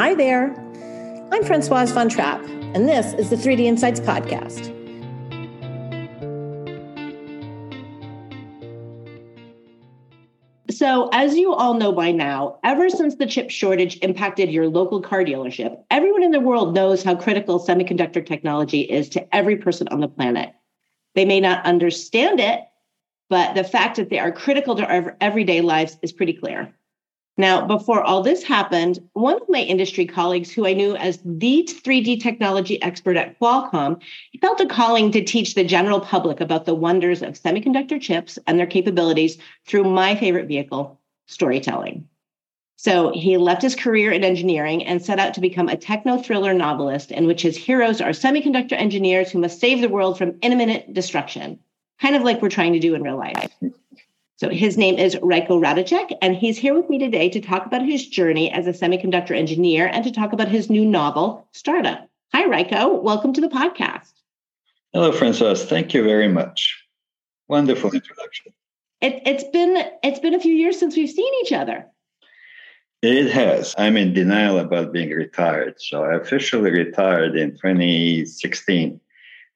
Hi there. I'm Francoise Von Trapp, and this is the 3D InCites Podcast. So, as you all know by now, ever since the chip shortage impacted your local car dealership, everyone in the world knows how critical semiconductor technology is to every person on the planet. They may not understand it, but the fact that they are critical to our everyday lives is pretty clear. Now, before all this happened, one of my industry colleagues, who I knew as the 3D technology expert at Qualcomm, felt a calling to teach the general public about the wonders of semiconductor chips and their capabilities through my favorite vehicle, storytelling. So he left his career in engineering and set out to become a techno thriller novelist in which his heroes are semiconductor engineers who must save the world from imminent destruction, kind of like we're trying to do in real life. So his name is Riko Radojcic, and he's here with me today to talk about his journey as a semiconductor engineer and to talk about his new novel, Startup. Hi, Reiko. Welcome to the podcast. Hello, Francois. Thank you very much. Wonderful introduction. It, it's been it's been a few years since we've seen each other. It has. I'm in denial about being retired. So I officially retired in 2016.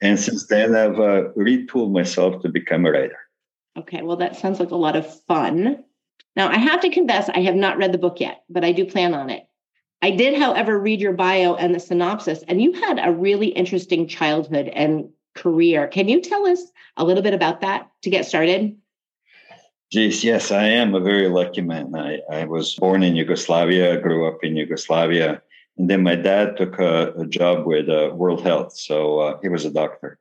And since then, I've uh, retooled myself to become a writer. Okay, well, that sounds like a lot of fun. Now, I have to confess, I have not read the book yet, but I do plan on it. I did, however, read your bio and the synopsis, and you had a really interesting childhood and career. Can you tell us a little bit about that to get started? Geez, yes, I am a very lucky man. I, I was born in Yugoslavia, grew up in Yugoslavia, and then my dad took a, a job with uh, World Health, so uh, he was a doctor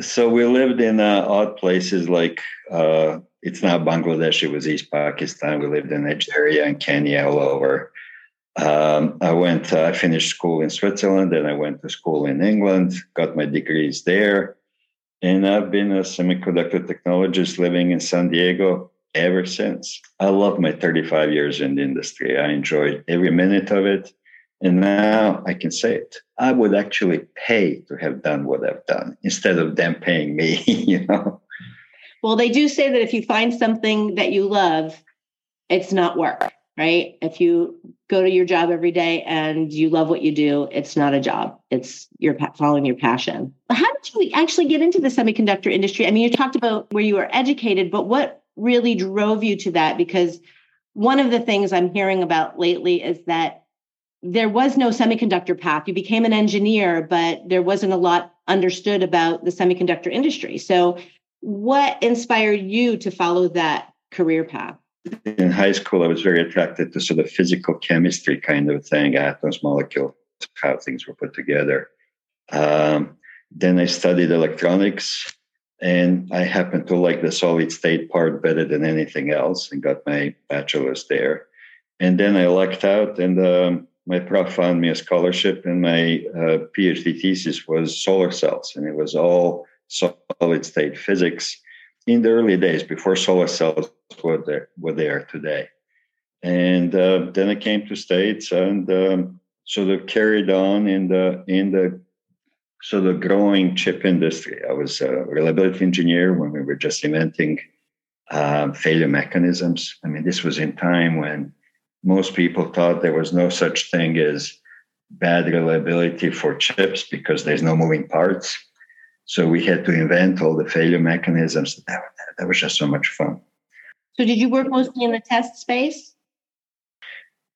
so we lived in uh, odd places like uh, it's not Bangladesh, it was East Pakistan. We lived in Nigeria and Kenya all over. Um, I went, uh, I finished school in Switzerland, and I went to school in England, got my degrees there. And I've been a semiconductor technologist living in San Diego ever since. I love my 35 years in the industry. I enjoyed every minute of it. And now I can say it. I would actually pay to have done what I've done instead of them paying me, you know. Well, they do say that if you find something that you love, it's not work, right? If you go to your job every day and you love what you do, it's not a job. It's you're following your passion. How did you actually get into the semiconductor industry? I mean, you talked about where you were educated, but what really drove you to that? Because one of the things I'm hearing about lately is that there was no semiconductor path. You became an engineer, but there wasn't a lot understood about the semiconductor industry. So, what inspired you to follow that career path? In high school, I was very attracted to sort of physical chemistry kind of thing, atoms, molecules, how things were put together. Um, then I studied electronics, and I happened to like the solid state part better than anything else, and got my bachelor's there. And then I lucked out and um, my prof found me a scholarship, and my uh, PhD thesis was solar cells, and it was all solid state physics in the early days before solar cells were there, were there today. And uh, then I came to states and um, sort of carried on in the in the sort of growing chip industry. I was a reliability engineer when we were just inventing um, failure mechanisms. I mean, this was in time when most people thought there was no such thing as bad reliability for chips because there's no moving parts. So we had to invent all the failure mechanisms. That, that was just so much fun. So did you work mostly in the test space?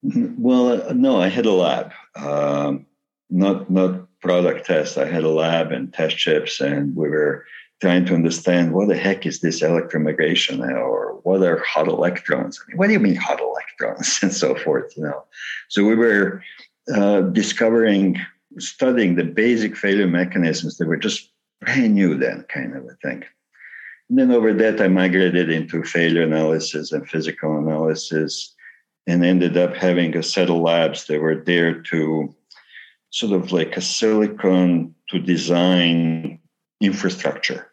Well, uh, no, I had a lab, um, not not product test. I had a lab and test chips, and we were trying to understand what the heck is this electromigration or what are hot electrons? I mean, what do you mean hot electrons and so forth, you know? So we were uh, discovering, studying the basic failure mechanisms that were just brand new then, kind of a thing. And then over that, I migrated into failure analysis and physical analysis and ended up having a set of labs that were there to sort of like a silicon to design infrastructure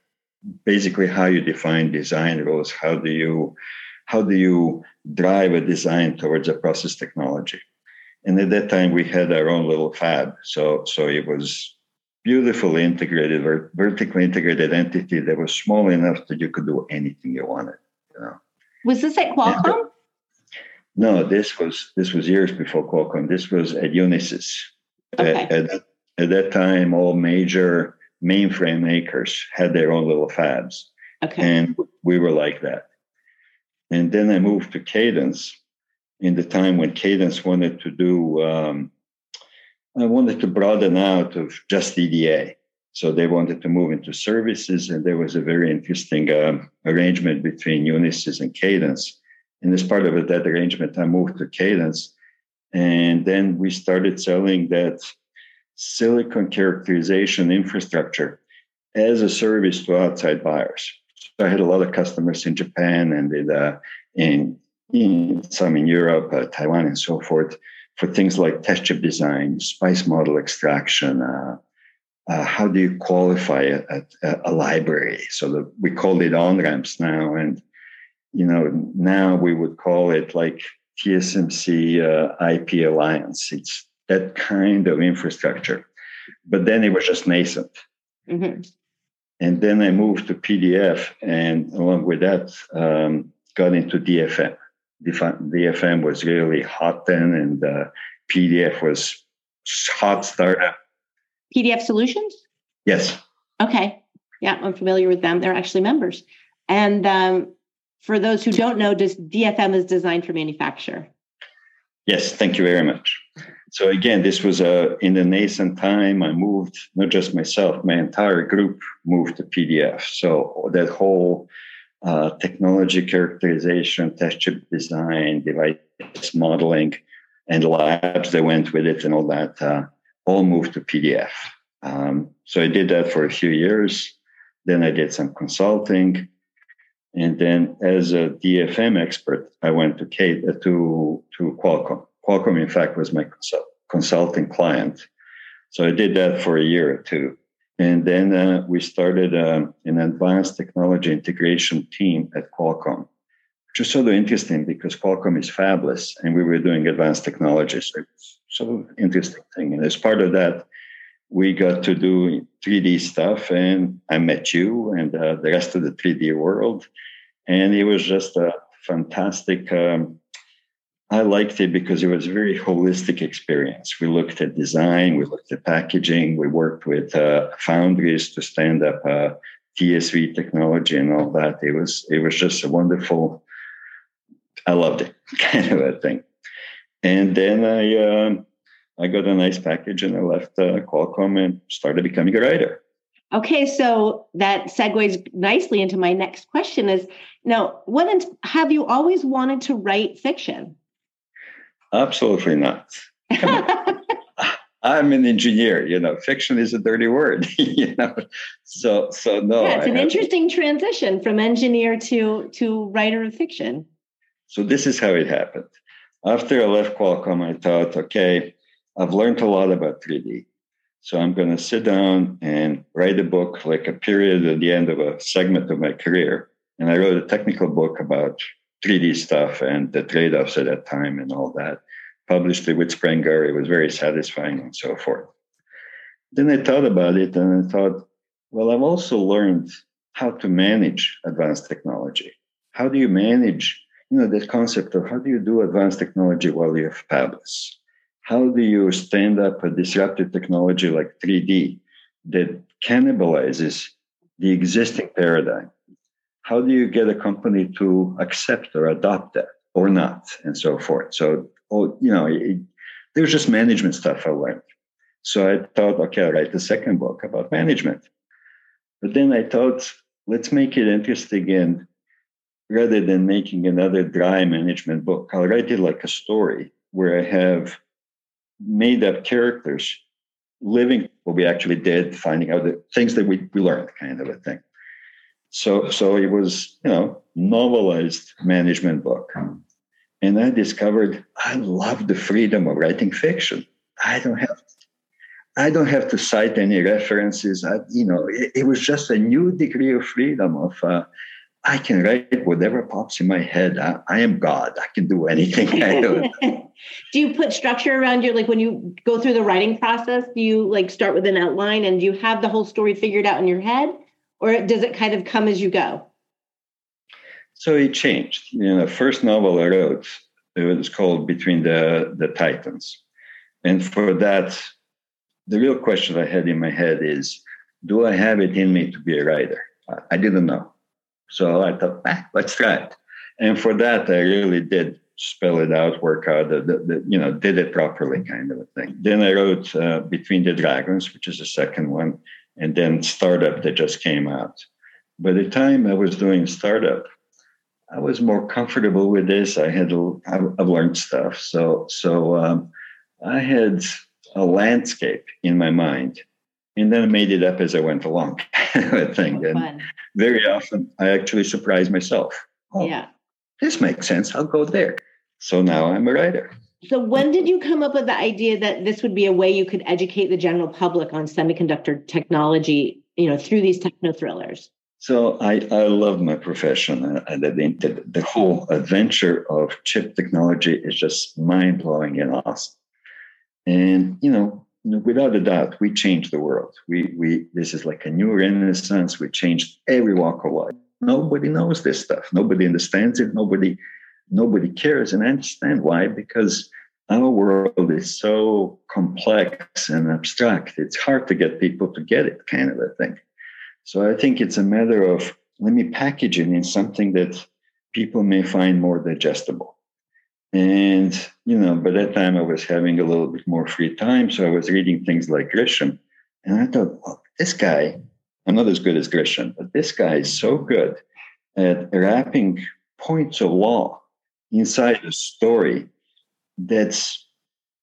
basically how you define design rules how do you how do you drive a design towards a process technology and at that time we had our own little fab so so it was beautifully integrated vertically integrated entity that was small enough that you could do anything you wanted you know was this at qualcomm No, this was this was years before Qualcomm. This was at Unisys. Okay. At, at, at that time, all major mainframe makers had their own little fabs. Okay. And we were like that. And then I moved to Cadence in the time when Cadence wanted to do, um, I wanted to broaden out of just EDA. So they wanted to move into services, and there was a very interesting uh, arrangement between Unisys and Cadence. And as part of that arrangement, I moved to Cadence, and then we started selling that silicon characterization infrastructure as a service to outside buyers. So I had a lot of customers in Japan and in, uh, in, in, some in Europe, uh, Taiwan, and so forth for things like test chip design, spice model extraction. Uh, uh how do you qualify a, a, a library? So that we call it on ramps now, and you know now we would call it like TSMC uh, IP Alliance. It's that kind of infrastructure. But then it was just nascent. Mm-hmm. And then I moved to PDF, and along with that, um, got into DFM. DFM was really hot then, and uh, PDF was hot startup. PDF Solutions? Yes. Okay. Yeah, I'm familiar with them. They're actually members. And um, for those who don't know, DFM is designed for manufacture? Yes, thank you very much. So again, this was a in the nascent time. I moved not just myself, my entire group moved to PDF. So that whole uh, technology characterization, test chip design, device modeling, and labs that went with it, and all that, uh, all moved to PDF. Um, so I did that for a few years. Then I did some consulting, and then as a DFM expert, I went to Kate uh, to to Qualcomm Qualcomm, in fact, was my consult- consulting client. So I did that for a year or two. And then uh, we started uh, an advanced technology integration team at Qualcomm, which is sort of interesting because Qualcomm is fabless and we were doing advanced technologies. So it's sort of interesting thing. And as part of that, we got to do 3D stuff, and I met you and uh, the rest of the 3D world. And it was just a fantastic um, I liked it because it was a very holistic experience. We looked at design, we looked at packaging, we worked with uh, foundries to stand up uh, TSV technology and all that. It was it was just a wonderful. I loved it, kind of a thing. And then I uh, I got a nice package and I left uh, Qualcomm and started becoming a writer. Okay, so that segues nicely into my next question: Is now, what have you always wanted to write fiction? Absolutely not. I'm an engineer, you know, fiction is a dirty word, you know. So so no. Yeah, it's an interesting transition from engineer to to writer of fiction. So this is how it happened. After I left Qualcomm, I thought, okay, I've learned a lot about 3D. So I'm going to sit down and write a book, like a period at the end of a segment of my career. And I wrote a technical book about 3D stuff and the trade offs at that time and all that. Published it with Springer. It was very satisfying and so forth. Then I thought about it and I thought, well, I've also learned how to manage advanced technology. How do you manage, you know, that concept of how do you do advanced technology while you're fabless? How do you stand up a disruptive technology like 3D that cannibalizes the existing paradigm? how do you get a company to accept or adopt that or not and so forth? So oh, you know it, there's just management stuff i learned. So i thought okay i'll write the second book about management. But then i thought let's make it interesting and rather than making another dry management book i'll write it like a story where i have made up characters living what we actually did finding out the things that we, we learned kind of a thing so, so it was, you know, novelized management book. And I discovered I love the freedom of writing fiction. I don't have I don't have to cite any references. I, you know, it, it, was just a new degree of freedom of uh, I can write whatever pops in my head. I, I am God. I can do anything. do you put structure around your like when you go through the writing process? Do you like start with an outline and do you have the whole story figured out in your head? or does it kind of come as you go? So it changed. You know, the first novel I wrote, It was called Between the, the Titans. And for that, the real question I had in my head is do I have it in me to be a writer? I didn't know. So I thought, ah, let's try it. And for that, I really did spell it out, work out, the, the, the, you know, did it properly kind of a thing. Then I wrote uh, Between the Dragons, which is the second one, and then Startup that just came out. By the time I was doing Startup, I was more comfortable with this. I had I've learned stuff, so so um, I had a landscape in my mind, and then I made it up as I went along. I think, and fun. very often I actually surprise myself. Oh, yeah, this makes sense. I'll go there. So now I'm a writer. So when did you come up with the idea that this would be a way you could educate the general public on semiconductor technology, you know, through these techno thrillers? So I, I love my profession. And uh, the, the whole adventure of chip technology is just mind blowing and awesome. And you know, without a doubt, we changed the world. We we this is like a new renaissance. We changed every walk of life. Nobody knows this stuff. Nobody understands it. Nobody nobody cares. And I understand why, because our world is so complex and abstract. It's hard to get people to get it, kind of a thing. So I think it's a matter of let me package it in something that people may find more digestible. And, you know, by that time I was having a little bit more free time. So I was reading things like Grisham. And I thought, well, this guy, I'm not as good as Grisham, but this guy is so good at wrapping points of law inside a story that's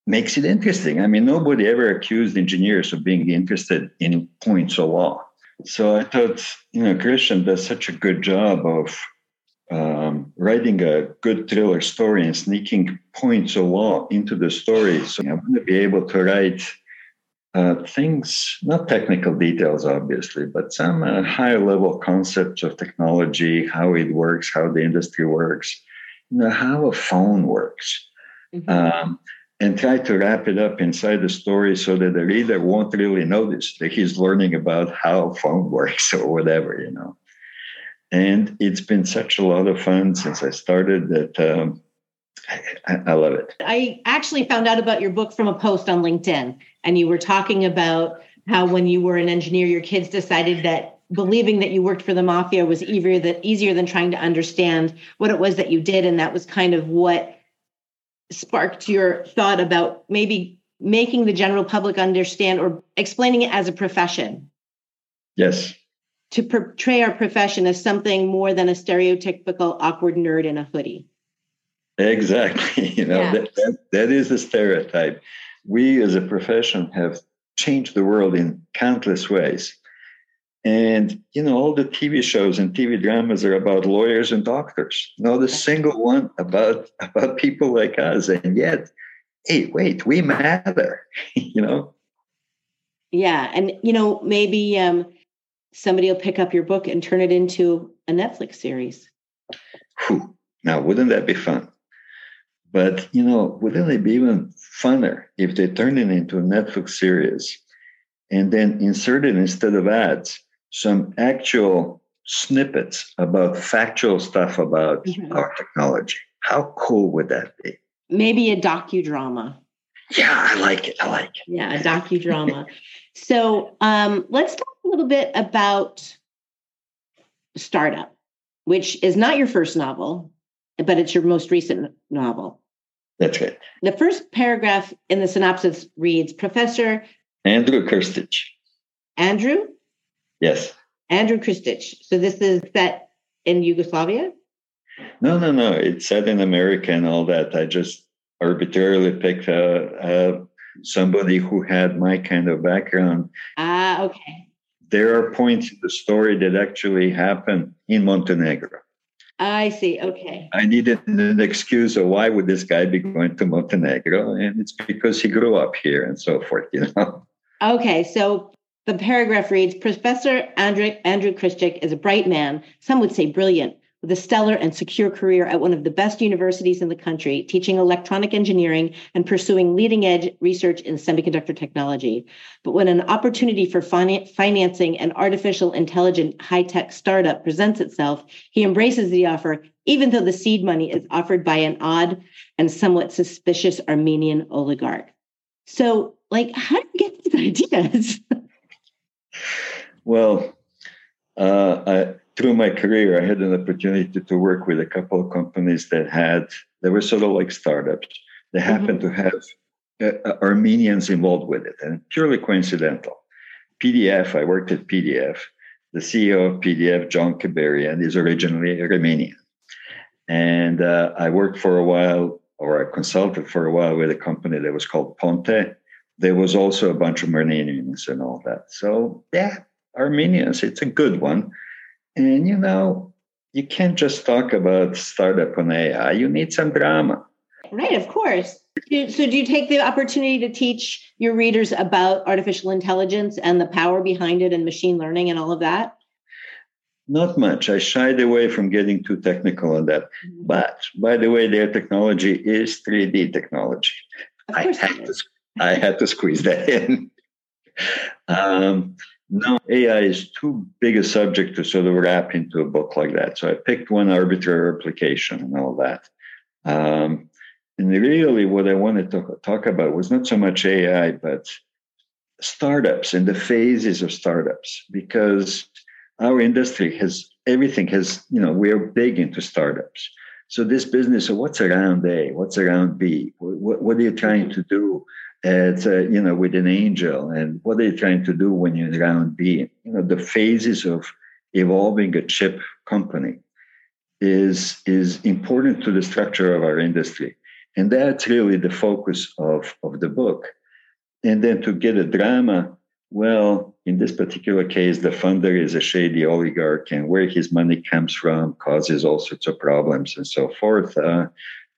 makes it interesting. I mean, nobody ever accused engineers of being interested in points of law. So I thought, you know, Grisham does such a good job of um, writing a good thriller story and sneaking points of law into the story. So I want to be able to write uh, things, not technical details, obviously, but some uh, high level concepts of technology, how it works, how the industry works, you know, how a phone works. Mm-hmm. Um, and try to wrap it up inside the story so that the reader won't really notice that he's learning about how phone works or whatever, you know. And it's been such a lot of fun since I started that um, I, I, love it. I actually found out about your book from a post on LinkedIn, and you were talking about how when you were an engineer, your kids decided that believing that you worked for the mafia was easier than easier than trying to understand what it was that you did, and that was kind of what sparked your thought about maybe making the general public understand or explaining it as a profession. Yes. To portray our profession as something more than a stereotypical awkward nerd in a hoodie. Exactly. You know, yeah. that, that, that is the stereotype. We as a profession have changed the world in countless ways. And you know, all the TV shows and TV dramas are about lawyers and doctors. Not a single one about about people like us. And yet, hey, wait, we matter. you know. Yeah, and you know, maybe um, somebody will pick up your book and turn it into a Netflix series. Whew. Now, wouldn't that be fun? But you know, wouldn't it be even funner if they turned it into a Netflix series and then inserted instead of ads some actual snippets about factual stuff about mm-hmm. our technology. How cool would that be? Maybe a docudrama. Yeah, I like it. I like it. Yeah, a docudrama. so um, let's talk a little bit about Startup, which is not your first novel, but it's your most recent novel. That's right. The first paragraph in the synopsis reads Professor Andrew Krstich. Andrew? Yes. Andrew Krstich. So this is set in Yugoslavia? No, no, no. It's set in America and all that. I just arbitrarily picked uh, uh, somebody who had my kind of background. Ah, okay. There are points in the story that actually happen in Montenegro. I see. Okay. I needed an excuse of why would this guy be going to Montenegro, and it's because he grew up here and so forth. You know. Okay, so the paragraph reads Professor Andrew, Andrew Krstich is a bright man, some would say brilliant, with a stellar and secure career at one of the best universities in the country, teaching electronic engineering and pursuing leading edge research in semiconductor technology. But when an opportunity for financing an artificial intelligent high tech startup presents itself, he embraces the offer, even though the seed money is offered by an odd and somewhat suspicious Armenian oligarch. So, like, how do you get these ideas? well, uh, I, through my career, I had an opportunity to work with a couple of companies that had, they were sort of like startups. They mm-hmm. happened mm-hmm. to have uh, uh, Armenians involved with it and purely coincidental. PDF, I worked at PDF. The CEO of PDF, John Kibarian, is originally Romanian. And uh, I worked for a while, or I consulted for a while with a company that was called Ponte. There was also a bunch of Armenians and all that. So, yeah, Armenians, it's a good one. And you know, you can't just talk about startup on AI. You need some drama. Right, of course. So, do you take the opportunity to teach your readers about artificial intelligence and the power behind it and machine learning and all of that? Not much. I shied away from getting too technical on that. Mm-hmm. But by the way, their technology is 3D technology. I had, to, I had to squeeze that in. um, no, AI is too big a subject to sort of wrap into a book like that. So I picked one arbitrary application and all that. Um, and really, what I wanted to talk about was not so much AI, but startups and the phases of startups, because our industry has everything has, you know, we're big into startups. So this business of what's around A, what's around B, what, what are you trying to do? At uh, you know with an angel and what are you trying to do when you're around B? You know the phases of evolving a chip company is is important to the structure of our industry, and that's really the focus of of the book. And then to get a drama, well, in this particular case, the funder is a shady oligarch, and where his money comes from causes all sorts of problems and so forth. Uh,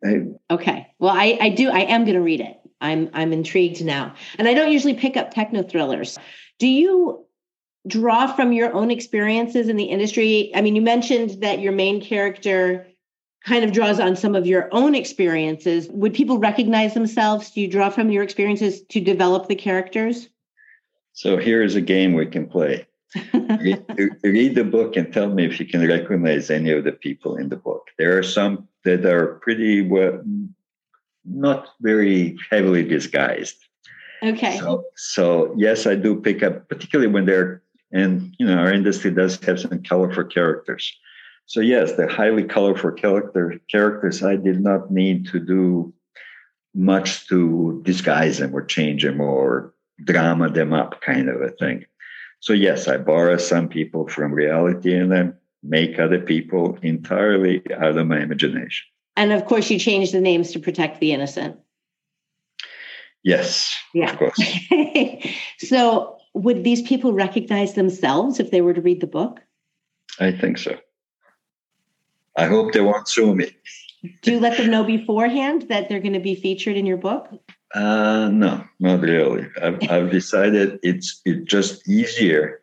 I, okay, well, I I do I am going to read it. I'm I'm intrigued now. And I don't usually pick up techno thrillers. Do you draw from your own experiences in the industry? I mean, you mentioned that your main character kind of draws on some of your own experiences. Would people recognize themselves? Do you draw from your experiences to develop the characters? So here is a game we can play. read, read, the book and tell me if you can recognize any of the people in the book. There are some that are pretty well, not very heavily disguised. Okay. So, so yes, I do pick up, particularly when they're, and you know, our industry does have some colorful characters. So yes, the highly colorful character characters, I did not need to do much to disguise them or change them or drama them up, kind of a thing. So yes, I borrow some people from reality and then make other people entirely out of my imagination. And of course, you changed the names to protect the innocent. Yes, yeah. of course. so, would these people recognize themselves if they were to read the book? I think so. I hope they won't sue me. Do you let them know beforehand that they're going to be featured in your book? Uh, no, not really. I've, I've decided it's it's just easier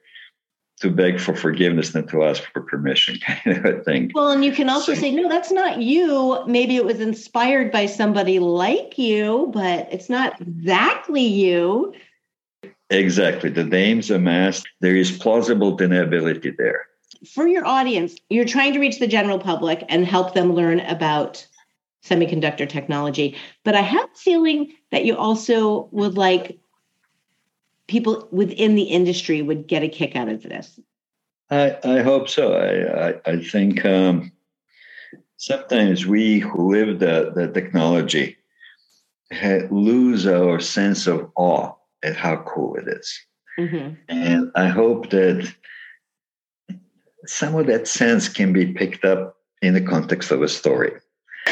to beg for forgiveness than to ask for permission kind of thing. Well, and you can also so, say, no, that's not you. Maybe it was inspired by somebody like you, but it's not exactly you. Exactly. The names amassed, there is plausible deniability there. For your audience, you're trying to reach the general public and help them learn about semiconductor technology. But I have a feeling that you also would like people within the industry would get a kick out of this. I, I hope so. I, I, I think um, sometimes we who live the, the technology lose our sense of awe at how cool it is. Mm-hmm. And I hope that some of that sense can be picked up in the context of a story.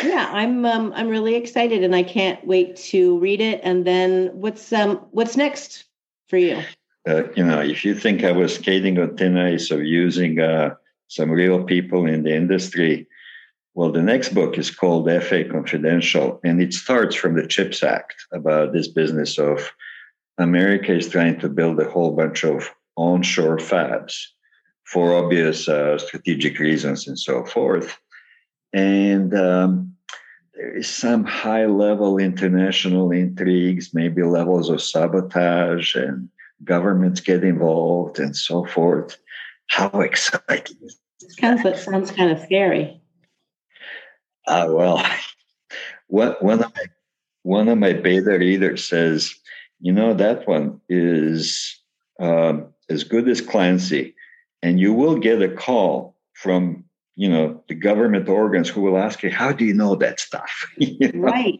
Yeah, I'm um, I'm really excited, and I can't wait to read it. And then what's um what's next? For you? Uh, you know, if you think I was skating on thin ice or using uh, some real people in the industry, well, the next book is called FA Confidential, and it starts from the CHIPS Act about this business of America is trying to build a whole bunch of onshore fabs for obvious uh, strategic reasons and so forth. and um, there is some high level international intrigues, maybe levels of sabotage, and governments get involved and so forth. How exciting! Sounds that sounds kind of scary. Uh, well, what, one of my one of my beta readers says, you know, that one is um, as good as Clancy, and you will get a call from you know the government organs who will ask you, how do you know that stuff? you know? Right.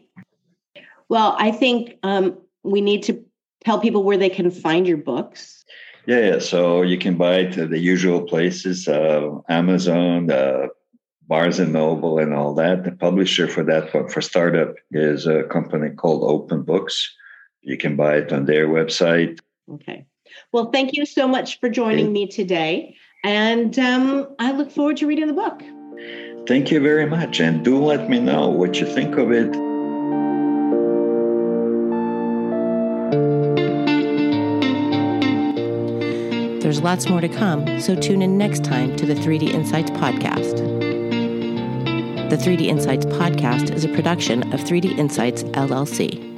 Well, I think um, we need to tell people where they can find your books. Yeah, yeah. so you can buy it at the usual places, uh, Amazon, uh, Barnes and Noble, and all that. The publisher for that one for startup is a company called Open Books. You can buy it on their website. Okay. Well, thank you so much for joining me today. And um, I look forward to reading the book. Thank you very much. And do let me know what you think of it. There's lots more to come, so tune in next time to the 3D InCites podcast. The 3D InCites podcast is a production of 3D InCites LLC.